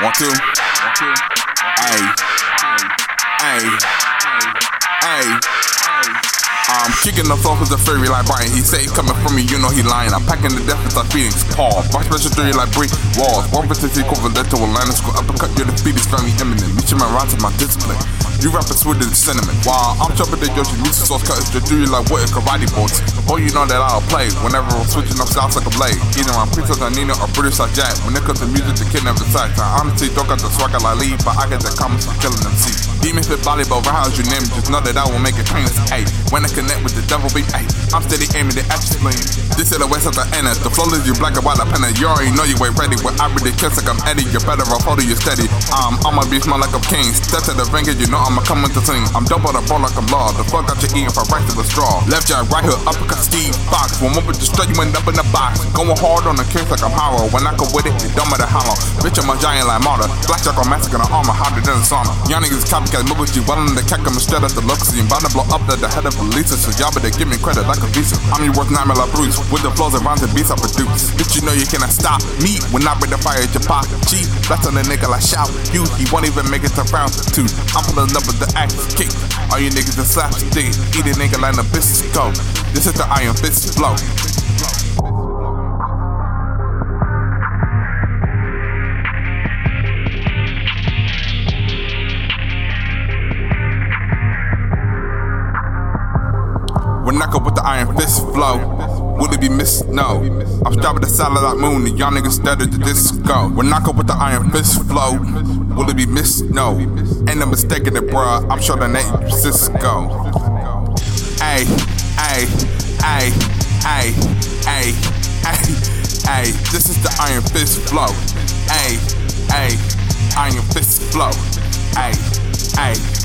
One, two. One, two. Hey. Hey. Hey. Kicking floor cause the fury like Bryan. He say he coming from me, you know he lying. I'm packing the death with like Phoenix. Paul. My special three like brick walls. One versus equivalent to a line of school. Uppercut, you're the is family imminent. You my round to my discipline. You rappers with the sentiment. While I'm chopping the Yoshi music sauce just do you like what karate boards. Oh, you know that I'll play whenever I'm switching up styles like a blade. Either I'm Princess Nina or British like Jack. When it comes to music, the kid never sight. I honestly don't got the swagger like Lee, but I get the comments from killing them. See, demon fit volleyball, rounds you name just know that I will make it painless. Hey, when I connect with the devil beat, hey, I'm steady aiming the action spleen. This is the west of the end. The flow is you black and white, I pen You already know you ain't ready. When I really kiss like I'm Eddy, you better off hold you steady. Um, I'ma be smell like I'm king. Step to the finger, you know I'ma come with the sing. I'm double the ball like I'm law. The fuck out your eating I right to the straw. Left jab, right hook, uppercut, Steve Fox. Up with the strut, you end up in the box. Going hard on the kicks like I'm hollow. When I go with it, it dumb at the hollow. Bitch, I'm a giant like martyr. Blackjack on massacre the armor, harder than a sauna. Y'all niggas copycat, with you, well in the cack, I'm straight at the. You about to blow up the, the head of Elisa. So y'all better give me credit like a visa. I'm your nightmare like Bruce. With the flows and rhymes and beats I produce. Bitch, you know you cannot stop me when I bring the fire at your pocket. G, that's on the nigga like shout. You, he won't even make it to round two. I'm pulling up with the axe kick. All you niggas that slapstick, eat a nigga like a business go. This is the Iron Fist flow. When I go with the Iron Fist flow. Will it be missed? No. I'm strapping the salad like moon, and y'all niggas started the disco. When I go with the Iron Fist flow, will it be missed? No. Ain't no mistaking it, bruh. I'm sure that ain't Cisco. Ay, ay, ay, ay, ay, ay, ay. This is the Iron Fist flow. Ay, ay, Iron Fist flow. Ay, ay.